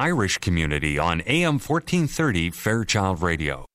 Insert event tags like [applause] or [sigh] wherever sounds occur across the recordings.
Irish community on AM 1430 Fairchild Radio.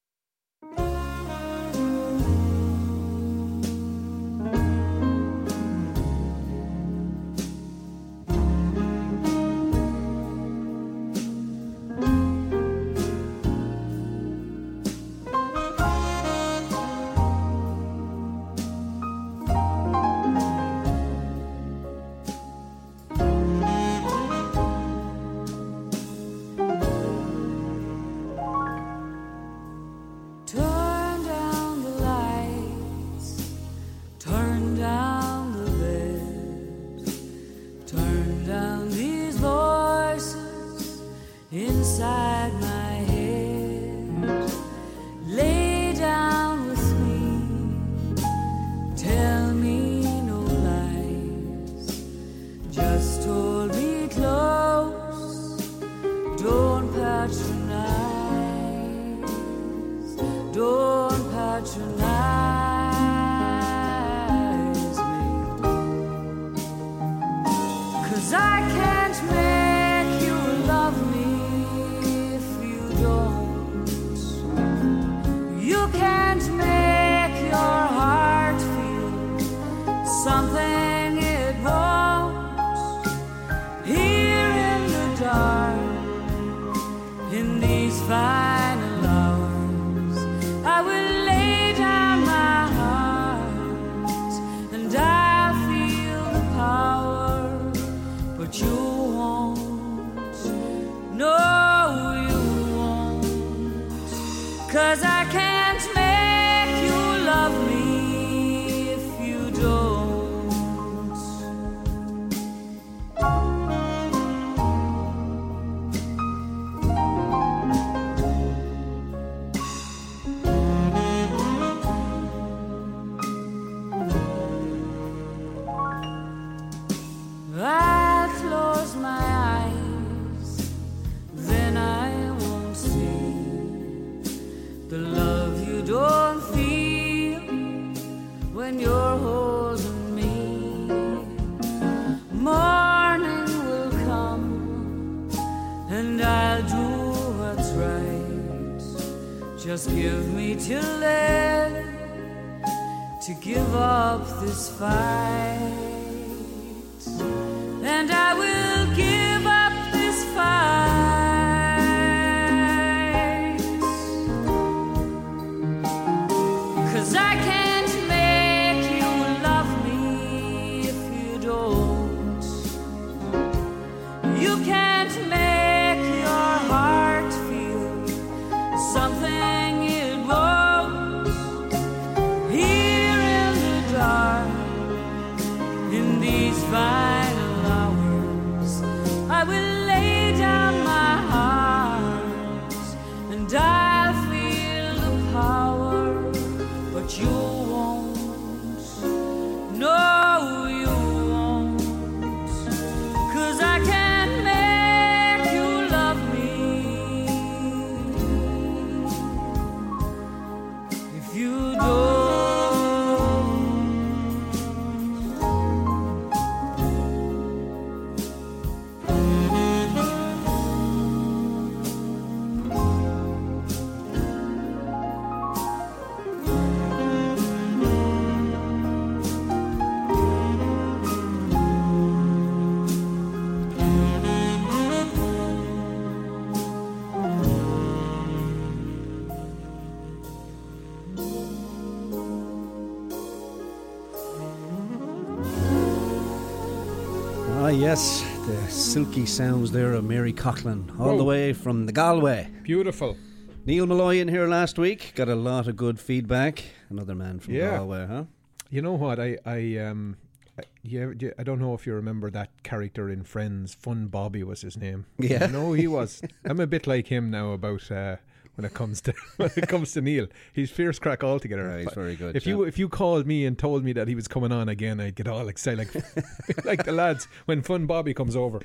Yes, the silky sounds there of Mary Coughlan, all oh. the way from the Galway. Beautiful. Neil Malloy in here last week, got a lot of good feedback. Another man from yeah. Galway, huh? You know what? I, I, um, I, yeah, I don't know if you remember that character in Friends. Fun Bobby was his name. Yeah, no, he was. I'm a bit like him now about. Uh, when it comes to [laughs] when it comes to Neil. He's fierce crack altogether. Right, he's very good. If you if you called me and told me that he was coming on again, I'd get all excited, like [laughs] like the lads when Fun Bobby comes over.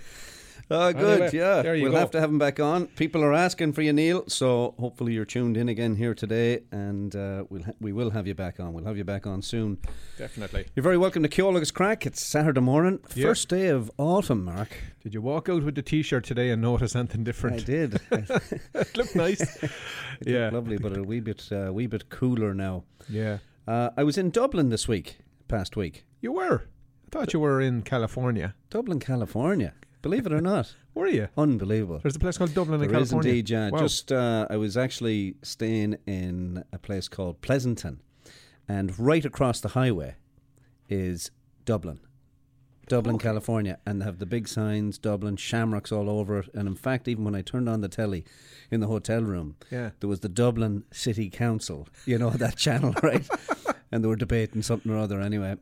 Oh, good. Anyway, yeah, there you we'll go. have to have him back on. People are asking for you, Neil. So hopefully you're tuned in again here today, and uh, we'll ha- we will have you back on. We'll have you back on soon. Definitely. You're very welcome to Ceol agus Craic. It's Saturday morning, first day of autumn. Mark, Did you walk out with the T-shirt today and notice anything different? I did. it [laughs] it looked nice. [laughs] yeah. looked lovely, but a wee bit, uh, wee bit cooler now. Yeah. Uh, I was in Dublin this week, past week. You were. I thought you were in California. Dublin, California. Believe it or not, [laughs] Were you? unbelievable. There's a place called Dublin in California. There is indeed, yeah. Wow. Just uh, I was actually staying in a place called Pleasanton, and right across the highway is Dublin, Dublin, California, and they have the big signs, Dublin, shamrocks all over it. And in fact, even when I turned on the telly in the hotel room, Yeah. there was the Dublin City Council, you know that [laughs] channel, right? [laughs] and they were debating something or other anyway.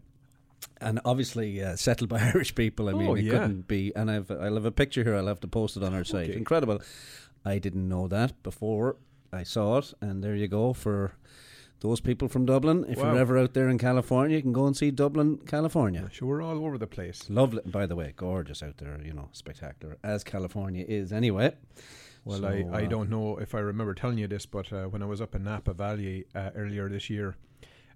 And obviously uh, settled by [laughs] Irish people. I mean, Oh, it yeah. couldn't be. And I've I'll have a picture here. I'll have to post it on our site. Okay. Incredible. I didn't know that before I saw it, and there you go for those people from Dublin. If Wow. you're ever out there in California, you can go and see Dublin, California. Sure, we're all over the place. Lovely, by the way, gorgeous out there. You know, spectacular as California is anyway. Well, So, I, I uh, don't know if I remember telling you this, but uh, when I was up in Napa Valley uh, earlier this year,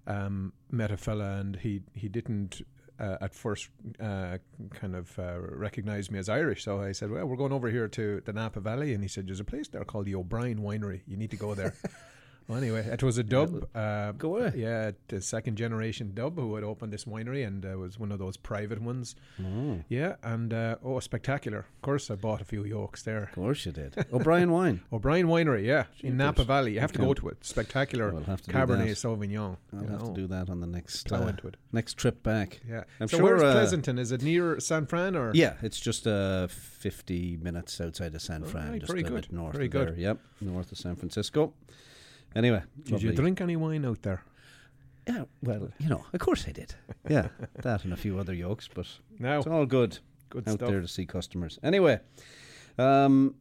um, met a fella and he he didn't uh, at first uh, kind of uh, recognize me as Irish. So I said, "Well, we're going over here to the Napa Valley," and he said, "There's a place there called the O'Brien Winery. You need to go there." [laughs] well, anyway, it was a dub. Uh, Go away. Yeah, the second generation dub who had opened this winery, and uh, was one of those private ones. Mm, Yeah, and uh, oh, spectacular! Of course, I bought a few yolks there. of course you did. O'Brien [laughs] wine. O'Brien Winery, yeah, in Napa Valley. You have to go to it. Spectacular We'll have to Cabernet. Sauvignon. I'll have know. to do that on the next Plow uh, into it. next trip back. Yeah. I'm so sure, where's uh, Pleasanton? Is it near San Fran or? Yeah, it's just uh, 50 minutes outside of San Fran, right, just a good, bit north very of good. there. Yep, north of San Francisco. Anyway, Did you drink any wine out there? Yeah, well, you know, of course I did. [laughs] Yeah, that and a few other yolks, but No. it's all good Good out stuff. there to see customers. Anyway, um,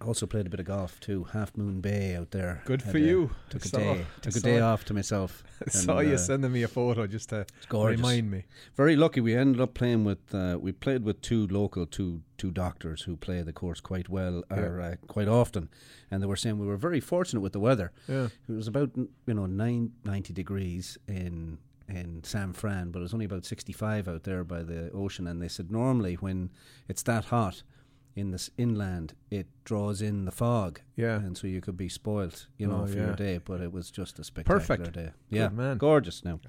also played a bit of golf too. Half Moon Bay out there. Good for a- you. Took a saw- day. [laughs] Took a day off to myself. [laughs] I saw and, you uh, sending me a photo just to remind me. Very lucky. We ended up playing with. Uh, we played with two local, two two doctors who play the course quite well, or uh, quite often, and they were saying we were very fortunate with the weather. Yeah. It was about you know nine, 90 degrees in in San Fran, but it was only about sixty five out there by the ocean. And they said normally when it's that hot in this inland, it draws in the fog, Yeah. and so you could be spoilt, you know, Oh, for yeah. your day. But it was just a spectacular Perfect. day. Yeah, man. gorgeous. Now,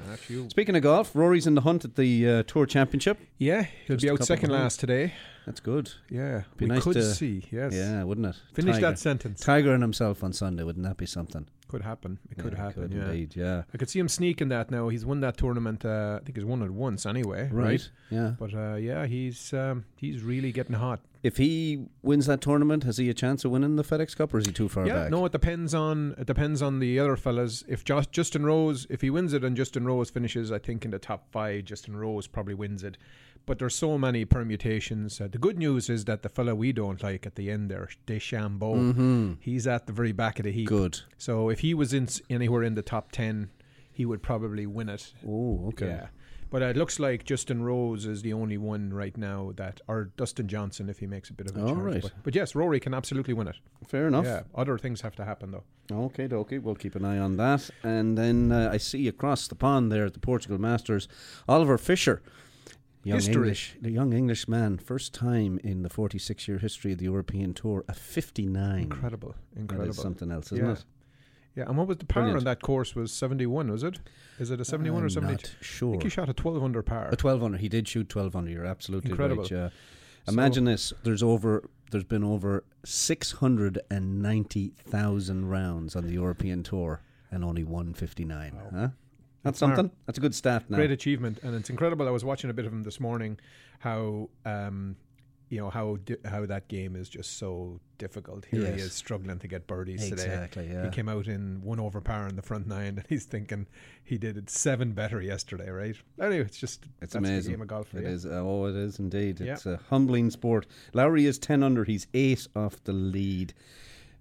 speaking of golf, Rory's in the hunt at the uh, Tour Championship. Yeah, he'll Just be out second last today. That's good. Yeah. Be we nice could to- see. Yes. Yeah, wouldn't it? Finish Tiger. that sentence. Tiger and himself on Sunday. Wouldn't that be something? Could happen. It could Yeah, happen. Could yeah. indeed. Yeah. I could see him sneaking that now. He's won that tournament. Uh, I think he's won it once anyway. Right. Right. Yeah. But uh, yeah, he's um, he's really getting hot. If he wins that tournament, has he a chance of winning the FedEx Cup, or is he too far yeah, back? no, it depends on it depends on the other fellas. If Just, Justin Rose, if he wins it and Justin Rose finishes, I think in the top five, Justin Rose probably wins it. But there's so many permutations. Uh, the good news is that the fella we don't like at the end there, DeChambeau, Mm-hmm. he's at the very back of the heap. Good. So if he was in anywhere in the top ten, he would probably win it. Oh, okay. Yeah. But it looks like Justin Rose is the only one right now that, or Dustin Johnson if he makes a bit of a All charge. right. But, but yes, Rory can absolutely win it. Fair enough. Yeah. Other things have to happen though. Okay, dokie. We'll keep an eye on that. And then uh, I see across the pond there at the Portugal Masters, Oliver Fisher. Young History. English, the young English man, first time in the 46 year history of the European Tour, a 59. Incredible, incredible. is something else, isn't Yeah. it? Yeah, and what was the par Brilliant. on that course? Was seventy one? Was it? Is it a seventy one or I'm seventy not two? I sure. think he shot a twelve under par. A 12 under. He did shoot 12 under. You're absolutely Incredible. right. Yeah. So- Imagine this. There's over. There's been over 690,000 rounds on the European Tour, and only 159. Wow. Huh? That's Smart. something. That's a good stat. Now. Great achievement, and it's incredible. I was watching a bit of him this morning. How um, you know how di- how that game is just so difficult. Here he is struggling to get birdies today. Exactly. He came out in one over par in the front nine, [laughs] and he's thinking he did it seven better yesterday, right? Anyway, it's just It's amazing. Game of golf It is. Oh, it is indeed. Yeah. It's a humbling sport. Lowry is 10 under. He's 8 off the lead,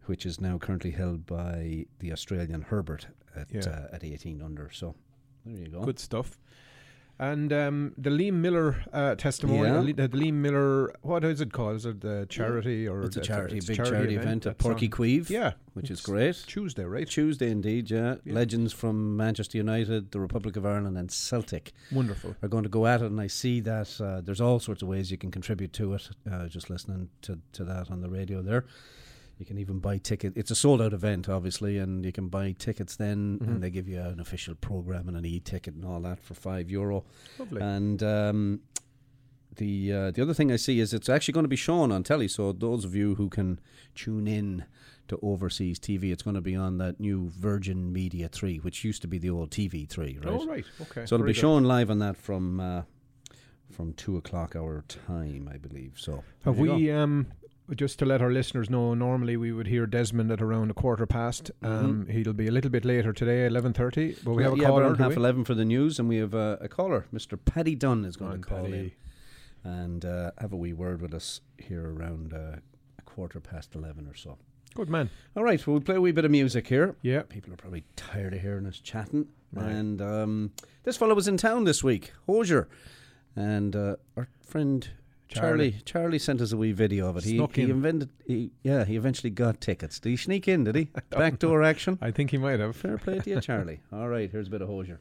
which is now currently held by the Australian Herbert at, Yeah. uh, at 18 under. So there you go. Good stuff. And um, the Liam Miller uh, testimony, Yeah. the, Liam Miller, what is it called? Is it the charity or It's a charity, it's big charity, event at Páirc Uí Chaoimh, Yeah, which is great. Tuesday, right? Tuesday, indeed, yeah. Yeah. Legends from Manchester United, the Republic of Ireland, and Celtic Wonderful. are going to go at it, and I see that uh, there's all sorts of ways you can contribute to it. Uh, just listening to, to that on the radio there. You can even buy tickets. It's a sold out event, obviously, and you can buy tickets then, Mhm. and they give you an official program and an e ticket and all that for five euro. Lovely. And um, the uh, the other thing I see is it's actually going to be shown on telly. So those of you who can tune in to overseas TV, it's going to be on that new Virgin Media Three, which used to be the old TV Three, right? Oh, right. Okay. So it'll be good. shown live on that from uh, from two o'clock our time, I believe. So Have we, um, just to let our listeners know, normally we would hear Desmond at around a quarter past. Um, He'll be a little bit later today, 11.30. But we have a Mm-hmm. yeah, caller, half eleven for the news, and we have uh, a caller, Mr. Paddy Dunne, is going On to call in and uh, have a wee word with us here around uh, a quarter past eleven or so. Good man. All right, well, we'll play a wee bit of music here. Yeah. People are probably tired of hearing us chatting. Right. And um, this fellow was in town this week, Hozier. And uh, our friend Charlie. Charlie. Charlie sent us a wee video of it. He, Snuck he in. invented, he, yeah, he eventually got tickets. Did he sneak in, did he? [laughs] Backdoor action? I think he might have. Fair play to you, Charlie. [laughs] All right, here's a bit of Hozier.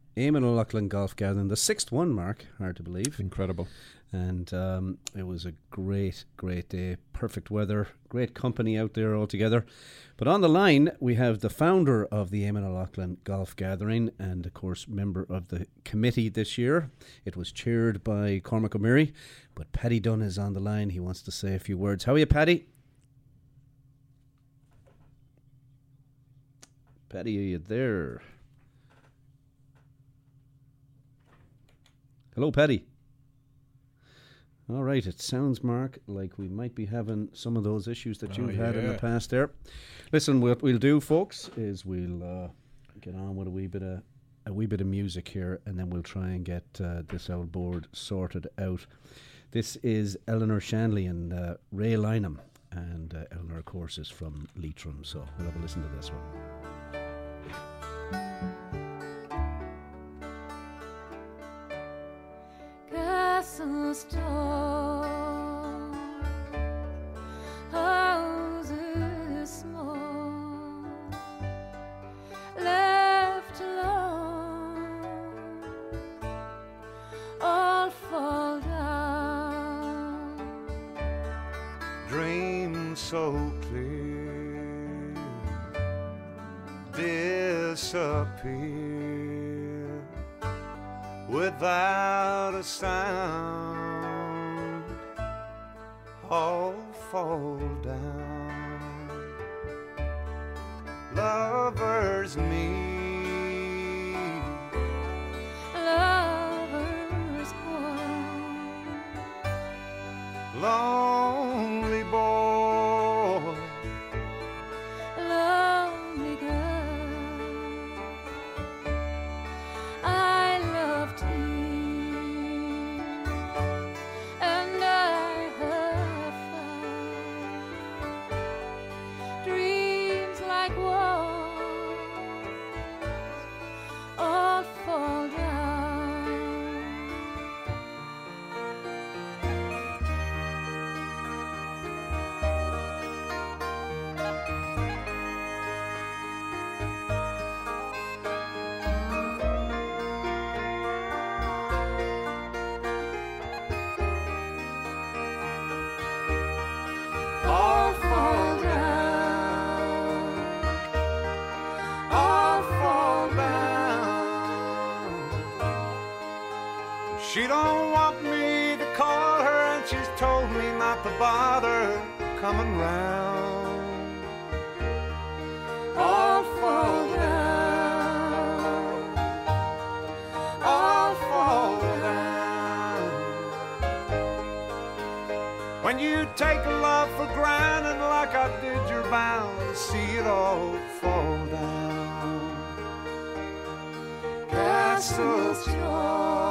Eamon O'Loughlin golf gathering, the sixth one, Mark. Hard to believe. Incredible. And um, it was a great, great day. Perfect weather, great company out there altogether. But on the line, we have the founder of the Eamon O'Loughlin Golf Gathering and, of course, member of the committee this year. It was chaired by Cormac O'Meary. But Paddy Dunne is on the line. He wants to say a few words. How are you, Paddy? Paddy, are you there? Hello, Paddy. All right, it sounds, Mark, like we might be having some of those issues that Oh, you've had in the past there. Listen, what we'll do, folks, is we'll uh, get on with a wee bit of a wee bit of music here, and then we'll try and get uh, this old board sorted out. This is Eleanor Shanley and uh, Ray Lynam, and uh, Eleanor, of course, is from Leitrim, so we'll have a listen to this one. Castle houses small, left alone, all fall down. so clear disappear without a sound coming round. All fall down, all fall down. When you take love for granted like I did, you're bound to see it all fall down. Castles tall,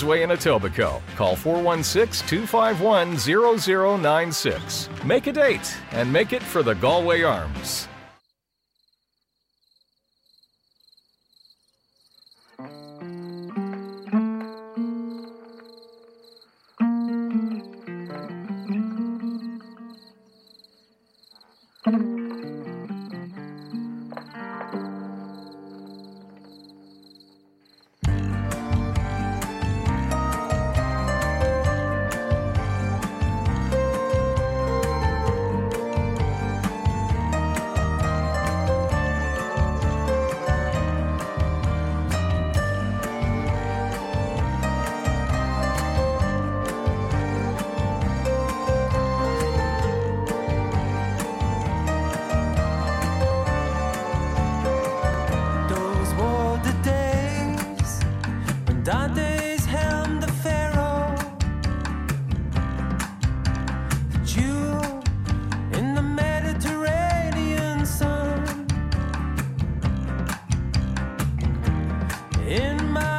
Queensway in Etobicoke. Call 416 251 0096. Make a date and make it for the Galway Arms. In Marseille,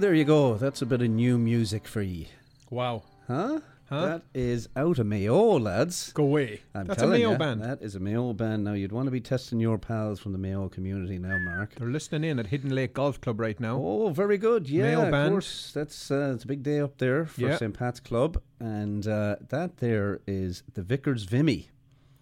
there you go. That's a bit of new music for you. Wow. Huh? Huh? That is out of Mayo, lads. Go away. I'm That's a Mayo band. That is a Mayo band. Now you'd want to be testing your pals from the Mayo community now, Mark. They're listening in at Hidden Lake Golf Club right now. Oh, very good. Yeah, Mayo of band. course. That's uh, it's a big day up there for Yeah. St. Pat's Club, and uh, that there is the Vickers Vimy.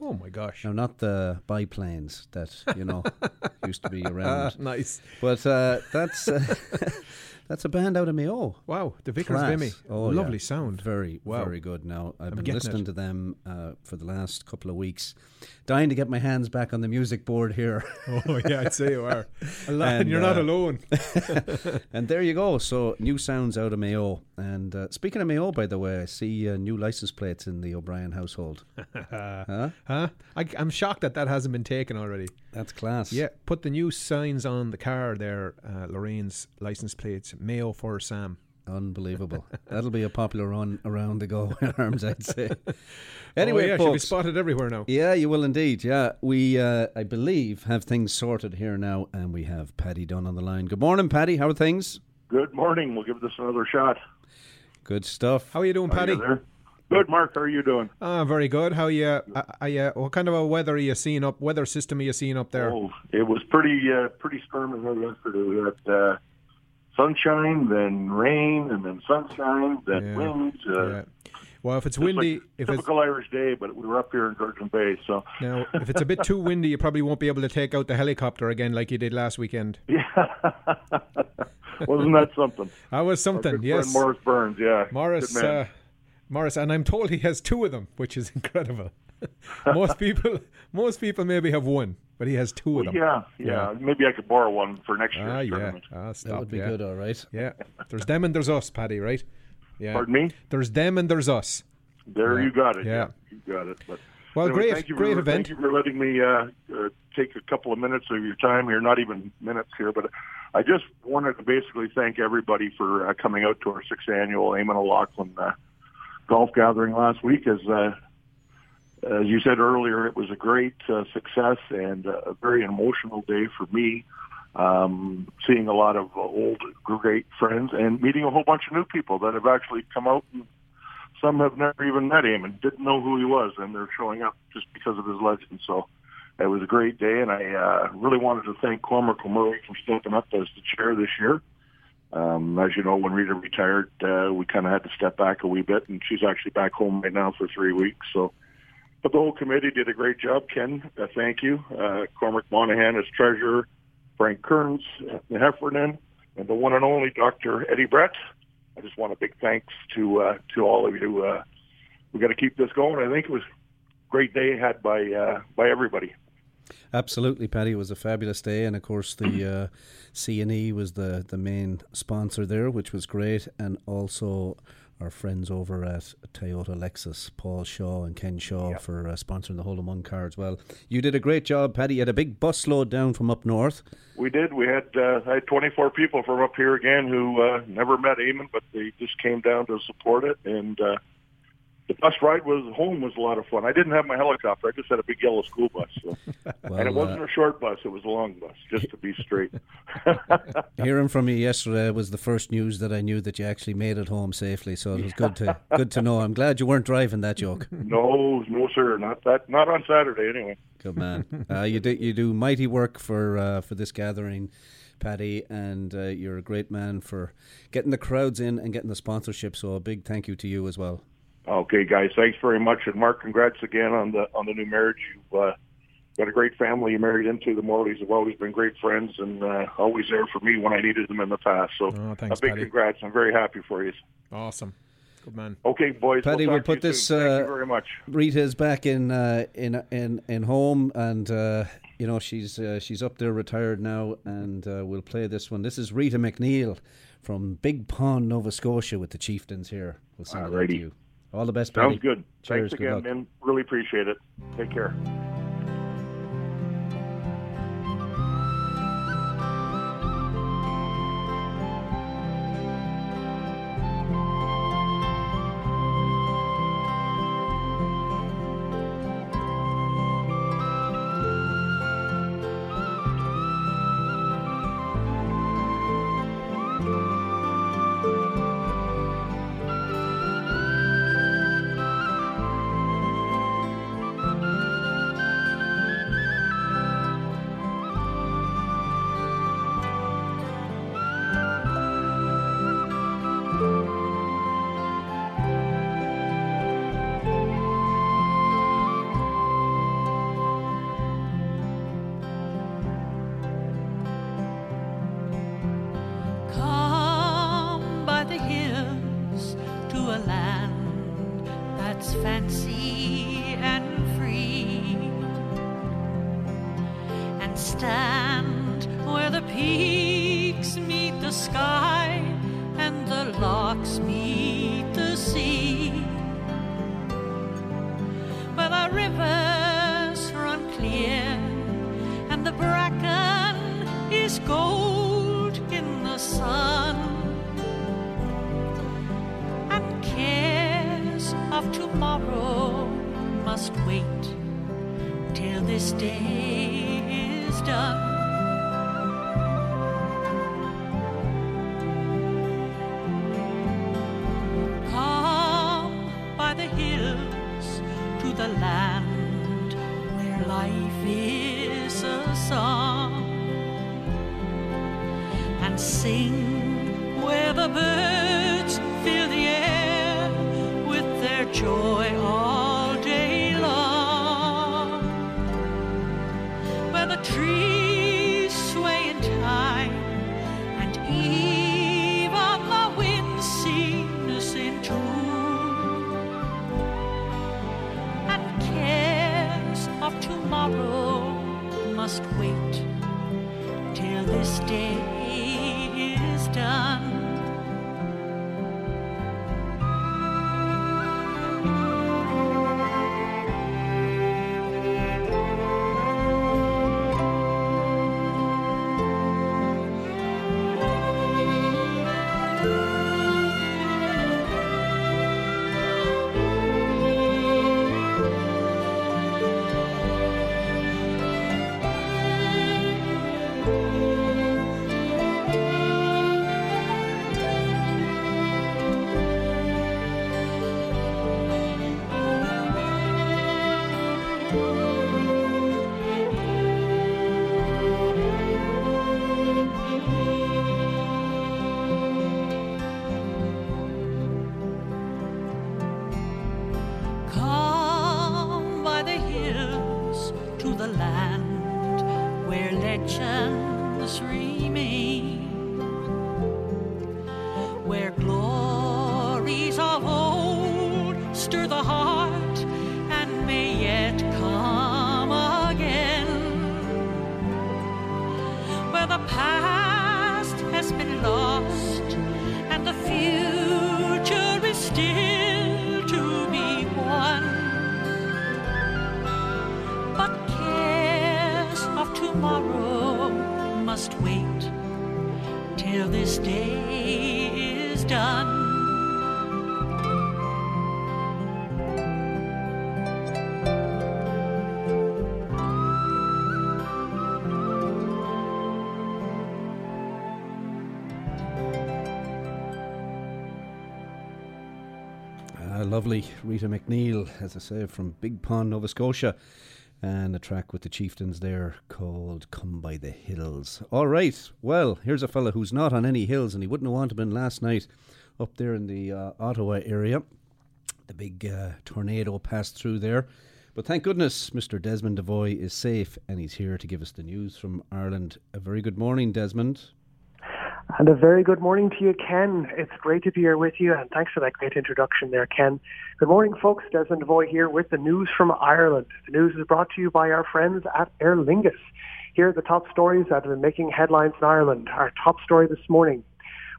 Oh my gosh. Now, not the biplanes that you know [laughs] used to be around, nice. but uh, that's uh, [laughs] that's a band out of Mayo. Wow. The Vickers Class. Vimy. Oh, Lovely yeah. sound. Very, Wow. very good. Now I've I'm been listening it. to them uh, for the last couple of weeks, dying to get my hands back on the music board here. [laughs] Oh yeah, I'd say you are. [laughs] and And, you're not uh, alone. [laughs] and there you go. So new sounds out of Mayo. And uh, speaking of Mayo, by the way, I see uh, new license plates in the O'Brien household. huh? Huh? I, I'm shocked that that hasn't been taken already. That's class. Yeah, put the new signs on the car there. Uh, Lorraine's license plates, Mayo for Sam. Unbelievable. [laughs] That'll be a popular run around the go [laughs] arms, I'd say. [laughs] Anyway, oh, yeah, she'll be spotted everywhere now. Yeah, you will indeed. Yeah, we, uh, I believe, have things sorted here now, and we have Paddy Dunne on the line. Good morning, Paddy. How are things? Good morning. We'll give this another shot. Good stuff. How are you doing, Are Paddy? Good, Mark. How are you doing? Ah, very good. How you? Uh, are you what kind of a weather are you seeing up? Weather system are you seeing up there? Oh, it was pretty uh, pretty stormy yesterday. We had uh, sunshine, then rain, and then sunshine, then Yeah. wind. Uh, yeah. Well, if it's windy, like if it's typical Irish day, but we were up here in Georgian Bay, so now if it's a bit too windy, you probably won't be able to take out the helicopter again like you did last weekend. [laughs] yeah. Wasn't that something? That was something. Yes, Morris Burns. Yeah, Morris, Good man. uh, Morris, and I'm told he has two of them, which is [laughs] incredible. [laughs] most people, most people maybe have one, but he has two of them. yeah, yeah, Maybe I could borrow one for next year's Ah, yeah. tournament. Ah, stop. That would be yeah. good, all right. Yeah. There's them and there's us, Paddy. Right? Yeah. Pardon me. There's them and there's us. There Yeah. you got it. Yeah. you got it. But Well, anyway, great, thank you great for, event. Thank you for letting me uh, uh, take a couple of minutes of your time here. Not even minutes here, but I just wanted to basically thank everybody for uh, coming out to our sixth annual Eamon O'Loughlin uh, golf gathering last week. As uh, as you said earlier, it was a great uh, success and a very emotional day for me. Um, seeing a lot of old, great friends and meeting a whole bunch of new people that have actually come out and some have never even met him and didn't know who he was, and they're showing up just because of his legend. So it was a great day, and I uh, really wanted to thank Cormac O'Murray for stepping up as the chair this year. Um, as you know, when Rita retired, uh, we kind of had to step back a wee bit, and she's actually back home right now for three weeks. So, but the whole committee did a great job. Ken, uh, thank you. Uh, Cormac Monahan as treasurer, Frank Kearns, uh, Heffernan, and the one and only Dr. Eddie Brett. I just want a big thanks to uh, to all of you. Uh, we got to keep this going. I think it was a great day had by uh, by everybody. Absolutely, Paddy. It was a fabulous day, and of course the uh, CNE was the the main sponsor there, which was great, and also our friends over at Toyota Lexus, Paul Shaw and Ken Shaw, for uh, sponsoring the whole One car as well. You did a great job, Paddy. You had a big bus load down from up north. We did. We had uh, I had 24 people from up here again who uh, never met Eamon, but they just came down to support it. And uh, the bus ride was home was a lot of fun. I didn't have my helicopter. I just had a big yellow school bus, so. [laughs] Well, and it wasn't uh, a short bus. It was a long bus, just to be straight. [laughs] Hearing from you yesterday was the first news that I knew that you actually made it home safely. So it was good to [laughs] good to know. I'm glad you weren't driving that joke. no, no, sir, not that. Not on Saturday, anyway. Good man. Uh, you do you do mighty work for uh, for this gathering, Paddy, and uh, you're a great man for getting the crowds in and getting the sponsorship. So a big thank you to you as well. Okay, guys, thanks very much, and Mark, congrats again on the on the new marriage. You've uh, got a great family you married into. The Morleys have always been great friends and uh, always there for me when I needed them in the past. So Oh, thanks, a big Paddy. congrats. I'm very happy for you. Awesome. Good man. Okay, boys. Paddy, we'll, we'll put this, soon. Thank uh, you very much. Rita's back in uh, in in in home, and uh, you know she's uh, she's up there retired now, and uh, we'll play this one. This is Rita MacNeil from Big Pond, Nova Scotia, with the Chieftains here. We'll send it out to you. All the best. Sounds good. Cheers. Thanks good again, luck. man. Really appreciate it. Take care. The rivers run clear and the bracken is gold in the sun, and cares of tomorrow must wait till this day is done. Lovely Rita MacNeil, as I say, from Big Pond, Nova Scotia. And a track with the chieftains there called Come by the Hills. All right, well, here's a fella who's not on any hills, and he wouldn't have wanted to been last night up there in the uh, Ottawa area. The big uh, tornado passed through there. But thank goodness Mr. Desmond Devoy is safe and he's here to give us the news from Ireland. A very good morning, Desmond. And a very good morning to you, Ken. It's great to be here with you, and thanks for that great introduction there, Ken. Good morning, folks. Desmond Devoy here with the news from Ireland. The news is brought to you by our friends at Aer Lingus. Here are the top stories that have been making headlines in Ireland. Our top story this morning.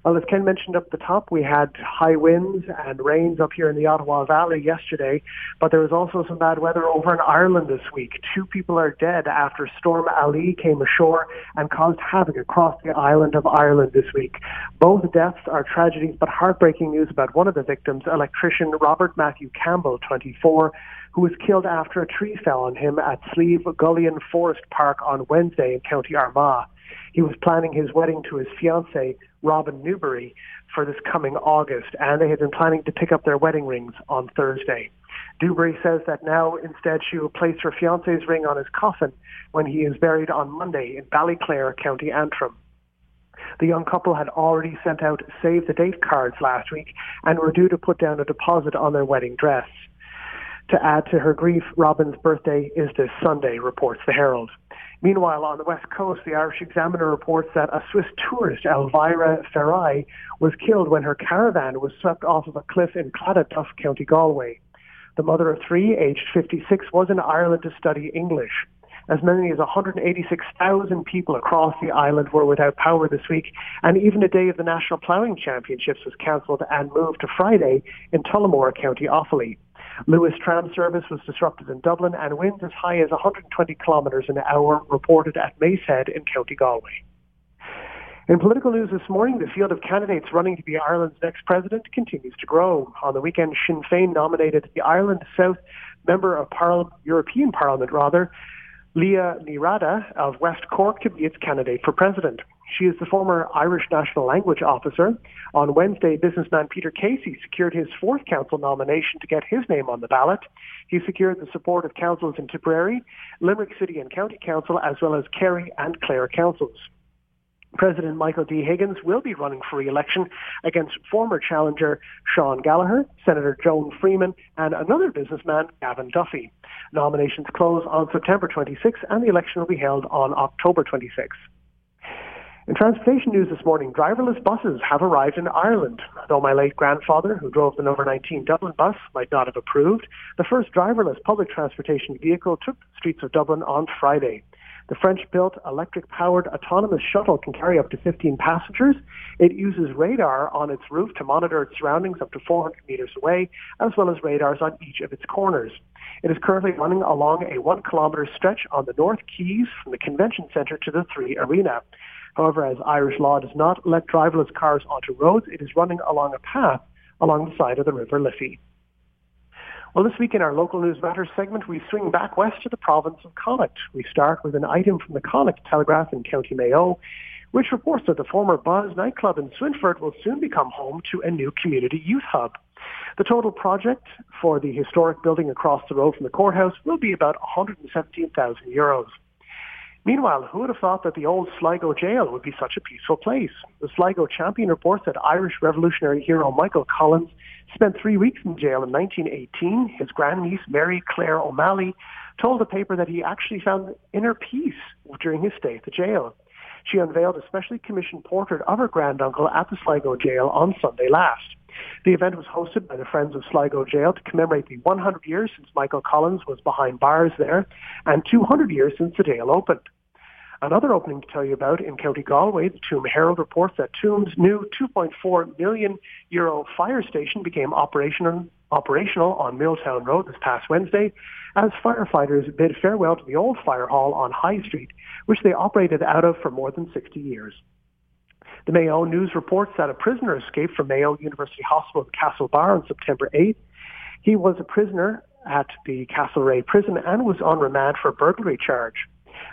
Well, as Ken mentioned up the top, we had high winds and rains up here in the Ottawa Valley yesterday, but there was also some bad weather over in Ireland this week. Two people are dead after Storm Ali came ashore and caused havoc across the island of Ireland this week. Both deaths are tragedies, but heartbreaking news about one of the victims, electrician Robert Matthew Campbell, 24, who was killed after a tree fell on him at Slieve Gullion Forest Park on Wednesday in County Armagh. He was planning his wedding to his fiancée, Robin Newbury, for this coming August, and they had been planning to pick up their wedding rings on Thursday. Newbury says that now instead she will place her fiancé's ring on his coffin when he is buried on Monday in Ballyclare, County Antrim. The young couple had already sent out save the date cards last week and were due to put down a deposit on their wedding dress. To add to her grief, Robin's birthday is this Sunday, reports the Herald. Meanwhile, on the west coast, the Irish Examiner reports that a Swiss tourist, Elvira Ferrari, was killed when her caravan was swept off of a cliff in Claddaghduff, County Galway. The mother of three, aged 56, was in Ireland to study English. As many as 186,000 people across the island were without power this week, and even a day of the National Ploughing Championships was cancelled and moved to Friday in Tullamore, County Offaly. Luas tram service was disrupted in Dublin, and winds as high as 120 kilometres an hour reported at Mace Head in County Galway. In political news this morning, the field of candidates running to be Ireland's next president continues to grow. On the weekend, Sinn Féin nominated the Ireland South Member of Parliament, European Parliament, rather, Liadh Ní Riada of West Cork to be its candidate for president. She is the former Irish National Language Officer. On Wednesday, businessman Peter Casey secured his fourth council nomination to get his name on the ballot. He secured the support of councils in Tipperary, Limerick City and County Council, as well as Kerry and Clare councils. President Michael D. Higgins will be running for re-election against former challenger Sean Gallagher, Senator Joan Freeman, and another businessman, Gavin Duffy. Nominations close on September 26, and the election will be held on October 26. In transportation news this morning, driverless buses have arrived in Ireland. Though my late grandfather, who drove the number 19 Dublin bus, might not have approved, the first driverless public transportation vehicle took the streets of Dublin on Friday. The French-built electric-powered autonomous shuttle can carry up to 15 passengers. It uses radar on its roof to monitor its surroundings up to 400 meters away, as well as radars on each of its corners. It is currently running along a one-kilometer stretch on the North Quays from the Convention Centre to the Three Arena. However, as Irish law does not let driverless cars onto roads, it is running along a path along the side of the River Liffey. Well, this week in our local news matters segment, we swing back west to the province of Connacht. We start with an item from the Connacht Telegraph in County Mayo, which reports that the former Buzz nightclub in Swinford will soon become home to a new community youth hub. The total project for the historic building across the road from the courthouse will be about 117,000 euros. Meanwhile, who would have thought that the old Sligo jail would be such a peaceful place? The Sligo Champion reports that Irish revolutionary hero Michael Collins spent three weeks in jail in 1918. His grandniece, Mary Claire O'Malley, told the paper that he actually found inner peace during his stay at the jail. She unveiled a specially commissioned portrait of her granduncle at the Sligo jail on Sunday last. The event was hosted by the Friends of Sligo Jail to commemorate the 100 years since Michael Collins was behind bars there and 200 years since the jail opened. Another opening to tell you about in County Galway, the Tuam Herald reports that Tuam's new 2.4 million euro fire station became operational, operational on Milltown Road this past Wednesday as firefighters bid farewell to the old fire hall on High Street, which they operated out of for more than 60 years. The Mayo News reports that a prisoner escaped from Mayo University Hospital in Castlebar on September 8th. He was a prisoner at the Castlerea prison and was on remand for a burglary charge.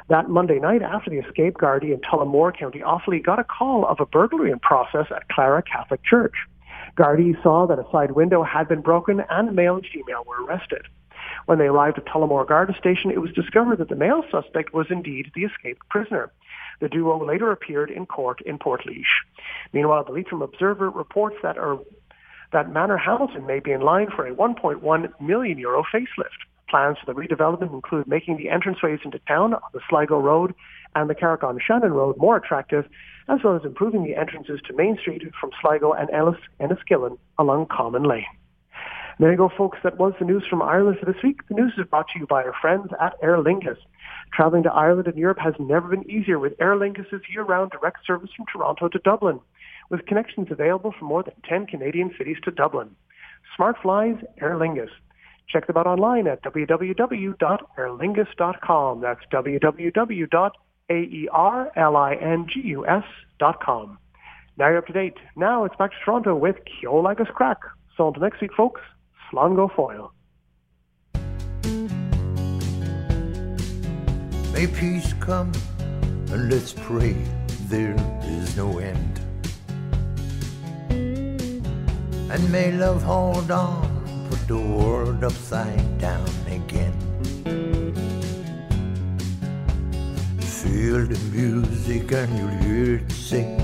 That Monday night, after the escape, Gardaí in Tullamore, County Offaly, got a call of a burglary in process at Clara Catholic Church. Gardaí saw that a side window had been broken and a male and female were arrested. When they arrived at Tullamore Garda Station, it was discovered that the male suspect was indeed the escaped prisoner. The duo later appeared in court in Portlaoise. Meanwhile, the Leitrim Observer reports that, er, that Manorhamilton may be in line for a 1.1 million euro facelift. Plans for the redevelopment include making the entranceways into town on the Sligo Road and the Carrick-on Shannon Road more attractive, as well as improving the entrances to Main Street from Sligo and Ellis and Enniskillen along Common Lane. There you go, folks. That was the news from Ireland for this week. The news is brought to you by our friends at Aer Lingus. Traveling to Ireland and Europe has never been easier with Aer Lingus' year-round direct service from Toronto to Dublin, with connections available from more than 10 Canadian cities to Dublin. Smart flies, Aer Lingus. Check them out online at www.aerlingus.com. That's www.aerlingus.com. Now you're up to date. Now it's back to Toronto with Ceol agus Craic. So until next week, folks, Slán go foil. May peace come and let's pray there is no end. And may love hold on, put the world upside down again. Feel the music and you'll hear it sing.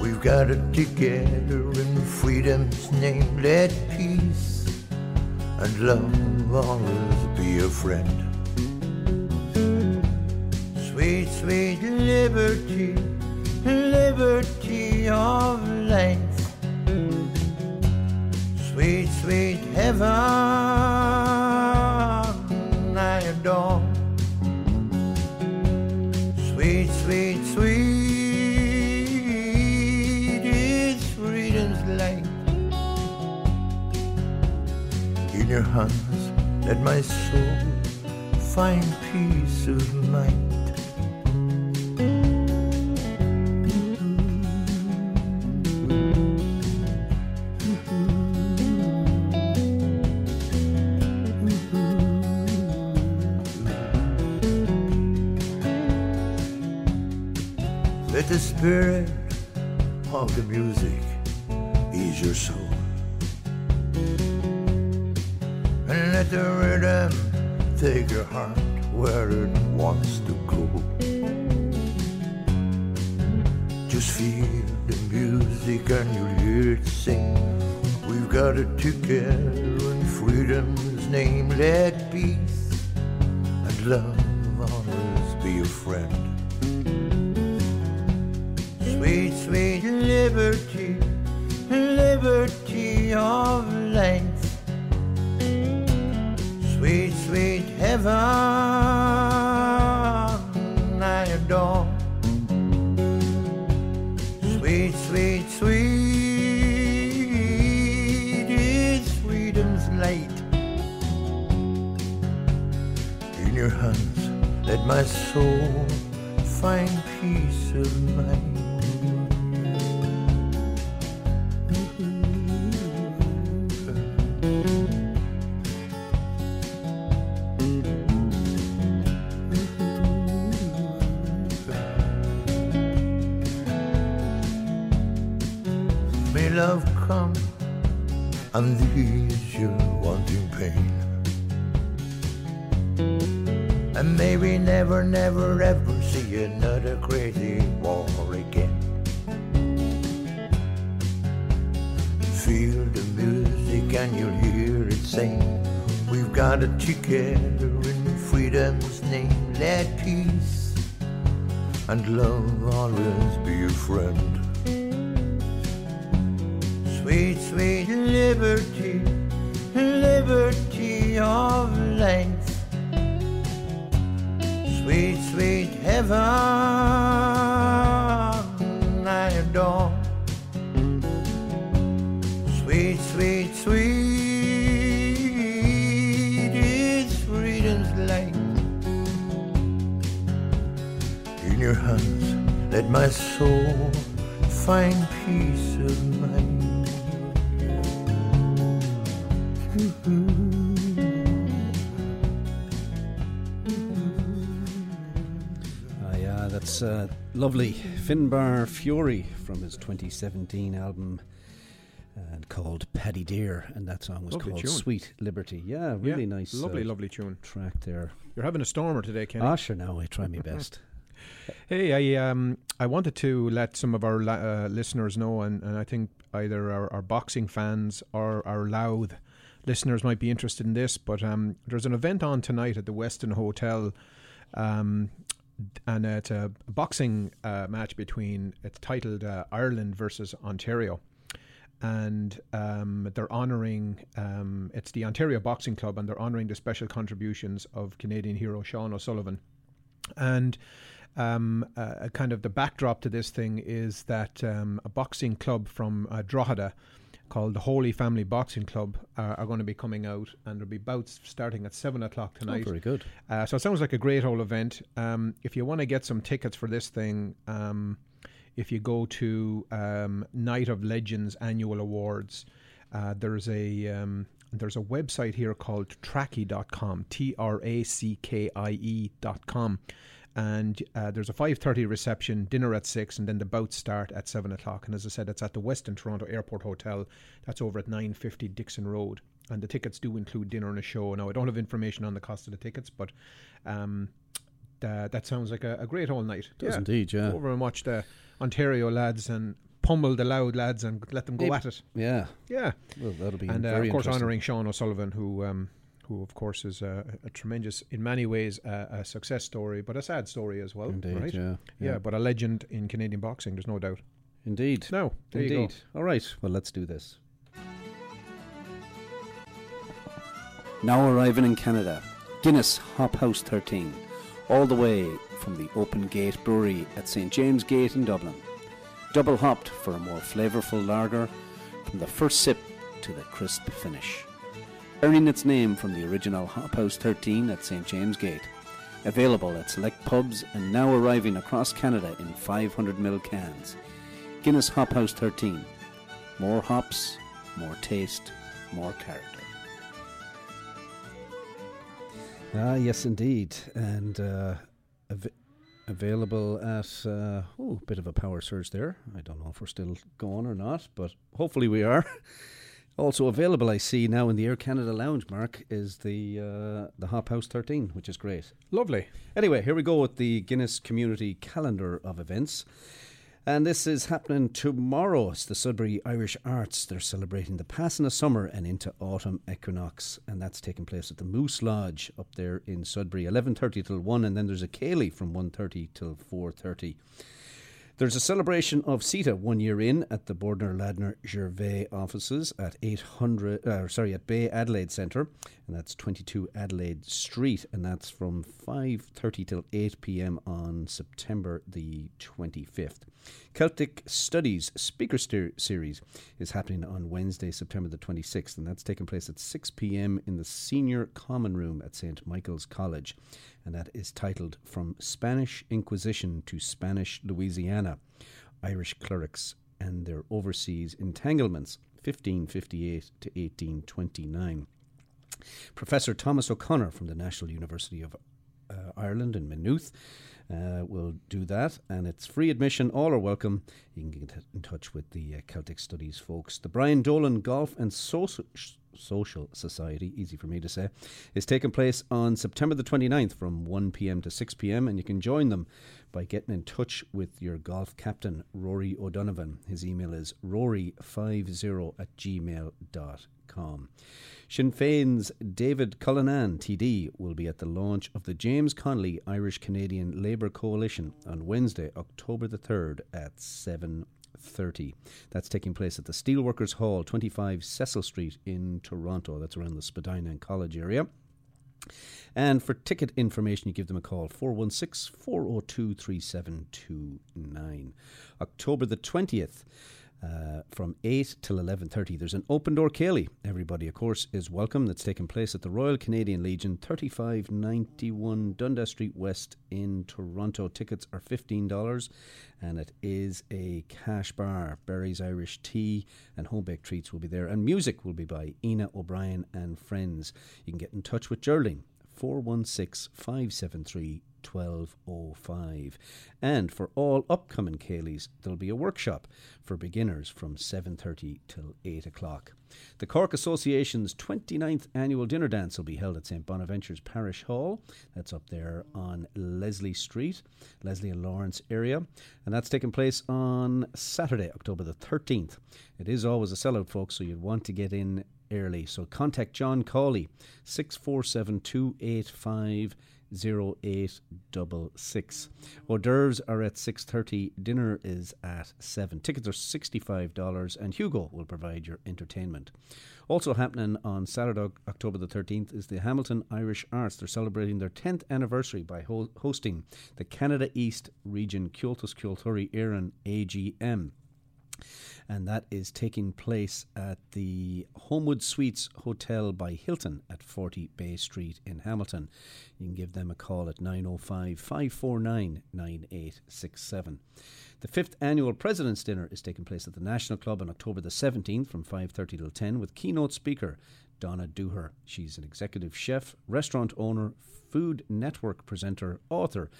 We've got it together in freedom's name. Let peace and love always be a friend. Sweet, sweet liberty, liberty of life. Sweet, sweet heaven I adore. Sweet, sweet, sweet is freedom's light. In your hands, let my soul find peace of mind. Spirit of the music is your soul. And let the rhythm take your heart where it wants to go. Sweet, sweet, sweet is freedom's light. In your hands, let my soul find peace of mind. Your wanting pain. And may we never, never, ever see another crazy war again. Feel the music and you'll hear it sing. We've got it together in freedom's name. Let peace and love always Finbar Furey from his 2017 album uh, called Paddy Deer, and that song was Lovely called tune. Sweet Liberty. Yeah, really Yeah, nice. lovely, uh, lovely tune. Track there. You're having a stormer today, Kenny. Ah, sure, now I try my best. [laughs] [laughs] Hey, I um I wanted to let some of our la- uh, listeners know, and, and I think either our, our boxing fans or our Louth listeners might be interested in this. But um, there's an event on tonight at the Westin Hotel, um, and it's a boxing uh, match between. It's titled uh, Ireland versus Ontario. And um, they're honouring, um, it's the Ontario Boxing Club, and they're honouring the special contributions of Canadian hero Shawn O'Sullivan. And um, uh, kind of the backdrop to this thing is that um, a boxing club from uh, Drogheda called the Holy Family Boxing Club uh, are going to be coming out, and there'll be bouts starting at seven o'clock tonight. Oh, very good. Uh, so it sounds like a great whole event. Um, if you want to get some tickets for this thing, um, if you go to um, Night of Legends annual awards, uh, there's a um, there's a website here called trackie.com, T R A C K I E.com. And uh, there's a 5.30 reception, dinner at 6, and then the bouts start at 7 o'clock. And as I said, it's at the Westin Toronto Airport Hotel. That's over at 950 Dixon Road. And the tickets do include dinner and a show. Now, I don't have information on the cost of the tickets, but um, tha- that sounds like a, a great all night. Does indeed, yeah. Go over and watch the Ontario lads and pummel the Louth lads and let them go Maybe- at it. Yeah. Yeah. Well, that'll be And uh, of course, honouring Shawn O'Sullivan, who, um, who of course is a, a tremendous, in many ways, uh, a success story, but a sad story as well. Indeed, right? yeah, yeah. yeah. but a legend in Canadian boxing. There's no doubt. Indeed. No, there you go. Indeed. All right. Well, let's do this. Now arriving in Canada, Guinness Hop House 13, all the way from the Open Gate Brewery at St James Gate in Dublin. Double hopped for a more flavourful lager from the first sip to the crisp finish. Earning its name from the original Hop House 13 at St. James Gate. Available at select pubs and now arriving across Canada in 500ml cans. Guinness Hop House 13. More hops, more taste, more character. Ah, yes, indeed. And uh, av- available at, uh, oh, bit of a power surge there. I don't know if we're still going or not, but hopefully we are. [laughs] Also available, I see now in the Air Canada Lounge, Mark, is the uh, the Hop House 13, which is great. Lovely. Anyway, here we go with the Guinness Community Calendar of events. And this is happening tomorrow. It's the Sudbury Irish Arts. They're celebrating the passing of summer and into autumn equinox. And that's taking place at the Moose Lodge up there in Sudbury, 11.30 till 1. And then there's a Céilí from 1.30 till 4.30. There's a celebration of CETA one year in at the Borden Ladner Gervais offices at 800, uh, sorry, at Bay Adelaide Centre, and that's 22 Adelaide Street, and that's from 5:30 till 8 p.m. on September the 25th. Celtic Studies Speaker Ster- Series is happening on Wednesday, September the 26th, and that's taking place at 6 p.m. in the Senior Common Room at St. Michael's College, and that is titled From Spanish Inquisition to Spanish Louisiana Irish Clerics and Their Overseas Entanglements, 1558 to 1829. Professor Thomas O'Connor from the National University of uh, Ireland in Maynooth uh, will do that, and it's free admission. All are welcome. You can get in touch with the uh, Celtic Studies folks. The Brian Dolan Golf and Social, Social Society, easy for me to say, is taking place on September the 29th from 1 pm to 6 pm, and you can join them by getting in touch with your golf captain, Rory O'Donovan. His email is rory50 at gmail.com. Sinn Féin's David Cullinane, TD, will be at the launch of the James Connolly Irish Canadian Labour Coalition on Wednesday, October the 3rd at 7.30. That's taking place at the Steelworkers Hall, 25 Cecil Street in Toronto. That's around the Spadina and College area. And for ticket information, you give them a call 416 402 3729. October the 20th. Uh, from 8 till 11.30 there's an open door Céilí everybody of course is welcome. That's taking place at the Royal Canadian Legion 3591 Dundas Street West in Toronto. Tickets are $15 and it is a cash bar. Barry's Irish tea and home baked treats will be there and music will be by Ina O'Brien and friends. You can get in touch with Gerling 416 573 1205. And for all upcoming Céilís, there'll be a workshop for beginners from 7.30 till 8 o'clock. The Cork Association's 29th annual dinner dance will be held at St. Bonaventure's Parish Hall. That's up there on Leslie Street, Leslie and Lawrence area. And that's taking place on Saturday, October the 13th. It is always a sellout, folks, so you'd want to get in early. So contact John Cawley, 647 285 0866. Hors d'oeuvres are at 6.30. Dinner is at 7. Tickets are $65 and Hugo will provide your entertainment. Also happening on Saturday, October the 13th is the Hamilton Irish Arts. They're celebrating their 10th anniversary by ho- hosting the Canada East Region Comhaltas Ceoltóirí Éireann AGM and that is taking place at the Homewood Suites Hotel by Hilton at 40 Bay Street in Hamilton. You can give them a call at 905 549 9867. The fifth annual President's Dinner is taking place at the National Club on October the 17th from 5.30 till 10 with keynote speaker Donna Dooher. She's an executive chef, restaurant owner, Food Network presenter, author,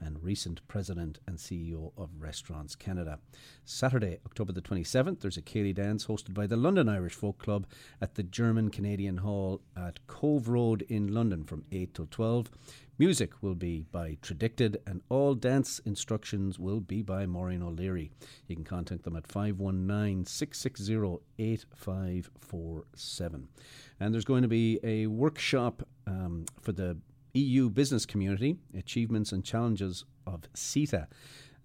and recent president and CEO of Restaurants Canada. Saturday, October the 27th, there's a Céilí dance hosted by the London Irish Folk Club at the German Canadian Hall at Cove Road in London from 8 till 12. Music will be by Tradicted, and all dance instructions will be by Maureen O'Leary. You can contact them at 519 660 8547. And there's going to be a workshop um, for the EU business community, achievements and challenges of CETA.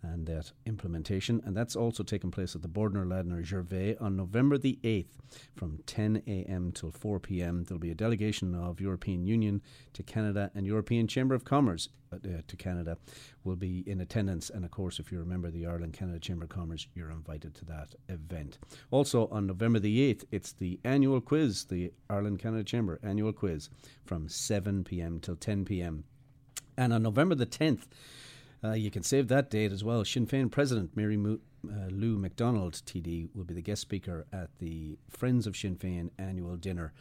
And that implementation. And that's also taking place at the Borden Ladner Gervais on November the 8th from 10 a.m. till 4 p.m. There'll be a delegation of European Union to Canada and European Chamber of Commerce uh, uh, to Canada will be in attendance. And of course, if you're a member of the Ireland Canada Chamber of Commerce, you're invited to that event. Also on November the 8th, it's the annual quiz, the Ireland Canada Chamber annual quiz from 7 p.m. till 10 p.m. And on November the 10th, uh, you can save that date as well. Sinn Féin President Mary Mo- uh, Lou McDonald, TD, will be the guest speaker at the Friends of Sinn Féin annual dinner.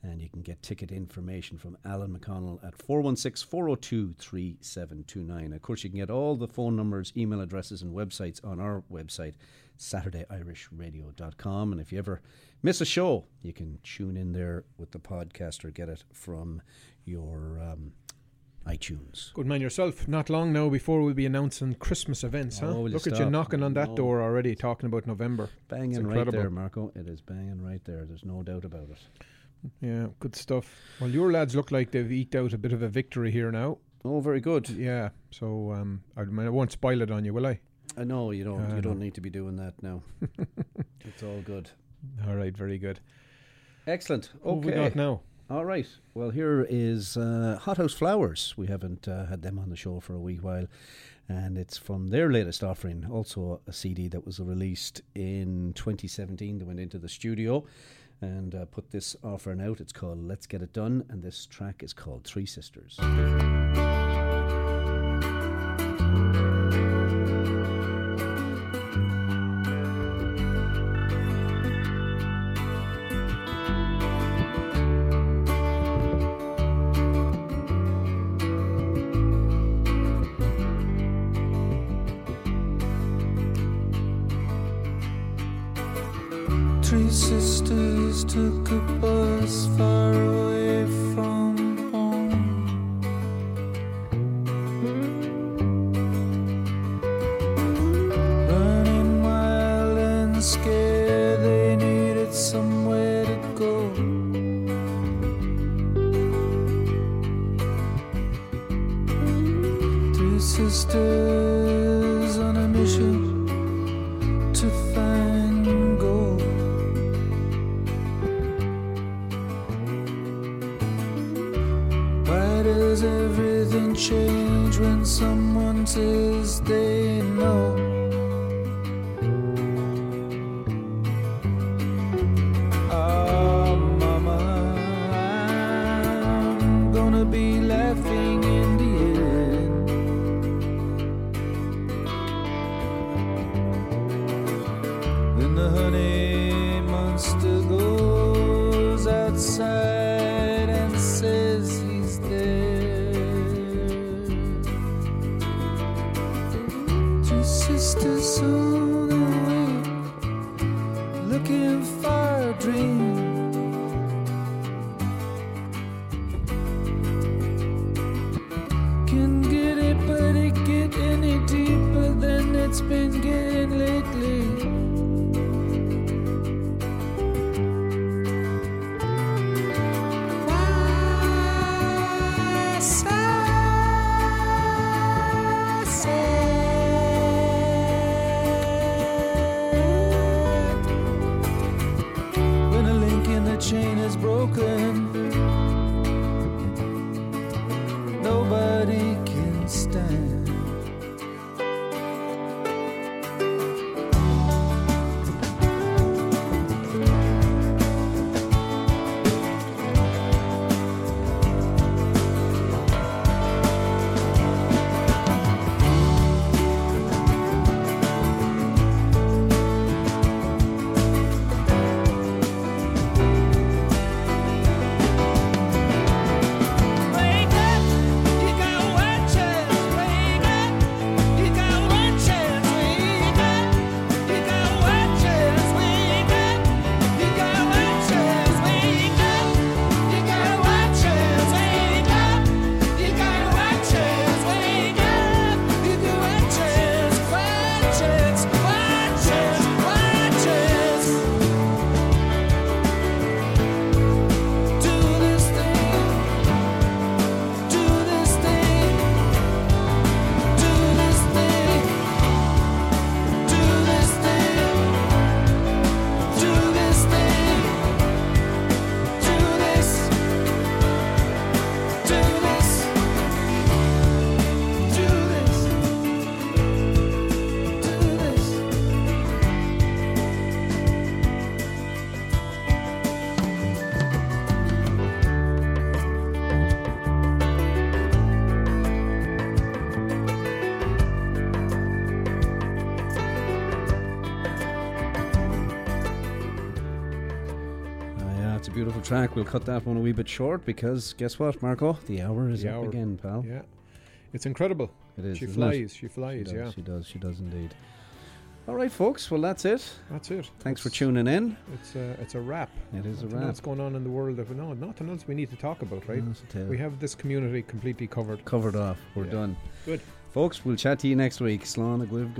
And you can get ticket information from Alan McConnell at 416 402 3729. Of course, you can get all the phone numbers, email addresses, and websites on our website, SaturdayIrishRadio.com. And if you ever miss a show, you can tune in there with the podcast or get it from your um, iTunes. Good man yourself. Not long now before we'll be announcing Christmas events, huh? Oh, will you Look at you knocking on that No. door already, talking about November. It's Banging right incredible. there, Marco. It is banging right there. There's no doubt about it. Yeah, good stuff. Well, your lads look like they've eked out a bit of a victory here now. Oh, very good. Yeah, so um, I, I won't spoil it on you, will I? I know you don't. Uh, you no. don't need to be doing that now. [laughs] it's all good. All right, very good. Excellent. What have we Okay. got now? All right. Well, here is uh, Hothouse Flowers. We haven't uh, had them on the show for a wee while, and it's from their latest offering. Also, a CD that was released in 2017. They went into the studio and uh, put this offering out. It's called "Let's Get It Done," and this track is called Three Sisters. Change when someone says they know? Track. We'll cut that one a wee bit short because guess what, Marco? The hour is The up hour. again, pal. Yeah. It's incredible. It is. She isn't it? flies. She flies. does, yeah. She does. She does indeed. All right, folks. Well, that's it. That's it. Thanks for tuning in. It's a it's a wrap. It is a Nothing wrap. else going on in the world of no, nothing else we need to talk about, right? Nothing else to tell. We have this community completely covered. Covered off. We're Yeah. done. Good. Folks, we'll chat to you next week. Slán a gluibh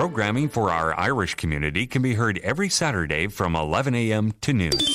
Programming for our Irish community can be heard every Saturday from 11 a.m. to noon.